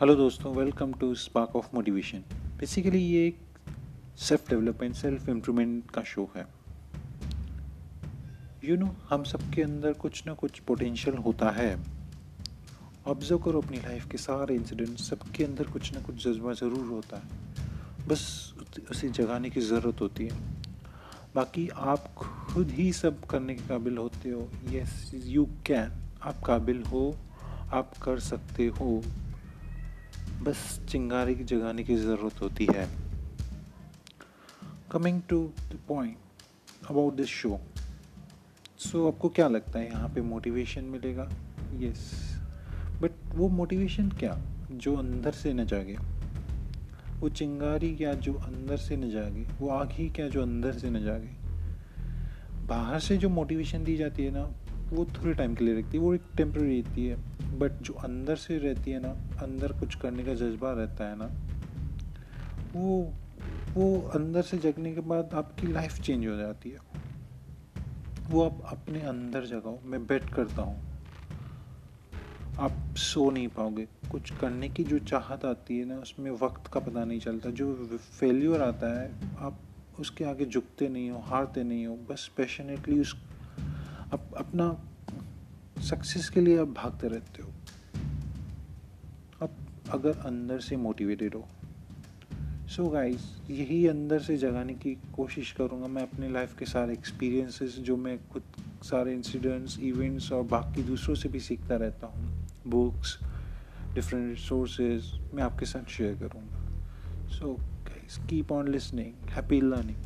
Hello दोस्तों welcome to spark of motivation basically ये एक सेल्फ डेवलपमेंट सेल्फ इम्प्रूवमेंट का शो है। यू you नो know, हम सबके अंदर कुछ ना कुछ पोटेंशियल होता है। ऑब्ज़र्व करो अपनी लाइफ के सारे इंसिडेंट सबके अंदर कुछ ना कुछ जज्बा ज़रूर होता है। बस उसे जगाने की ज़रूरत होती है। बाकी आप खुद ही सब करने के काबिल होते हो। यस यू कैन आप काबिल हो आप कर सकते हो। बस चिंगारी जगाने की ज़रूरत होती है। Coming to the point about this show so आपको क्या लगता है, यहाँ पे मोटिवेशन मिलेगा? यस बट वो मोटिवेशन क्या? जो अंदर से न जागे। वो चिंगारी क्या जो अंदर से न जागे? वो आग ही क्या जो अंदर से न जागे? बाहर से जो मोटिवेशन दी जाती है ना वो थोड़े टाइम के लिए रहती है, वो एक टेम्प्रेरी रहती है। बट जो अंदर से रहती है ना, अंदर कुछ करने का जज्बा रहता है ना, वो वो अंदर से जगने के बाद आपकी लाइफ चेंज हो जाती है। वो आप अपने अंदर जगाओ, मैं बेट करता हूँ। आप सो नहीं पाओगे। कुछ करने की जो चाहत आती है ना, उसमें वक्त का पता नहीं चलता। जो फेल्यूर आता है, आप उसके आगे झुकते नहीं हो, हारते नहीं हो, बस पैशनेटली उस अप, अपना सक्सेस के लिए आप भागते रहते हो। अब अगर अंदर से मोटिवेटेड हो। सो so गाइस यही अंदर से जगाने की कोशिश करूँगा मैं अपने लाइफ के सारे एक्सपीरियंसेस जो मैं खुद सारे इंसिडेंट्स इवेंट्स और बाकी दूसरों से भी सीखता रहता हूँ। बुक्स डिफरेंट रिसोर्सेज मैं आपके साथ शेयर करूँगा। So guys keep on listening happy learning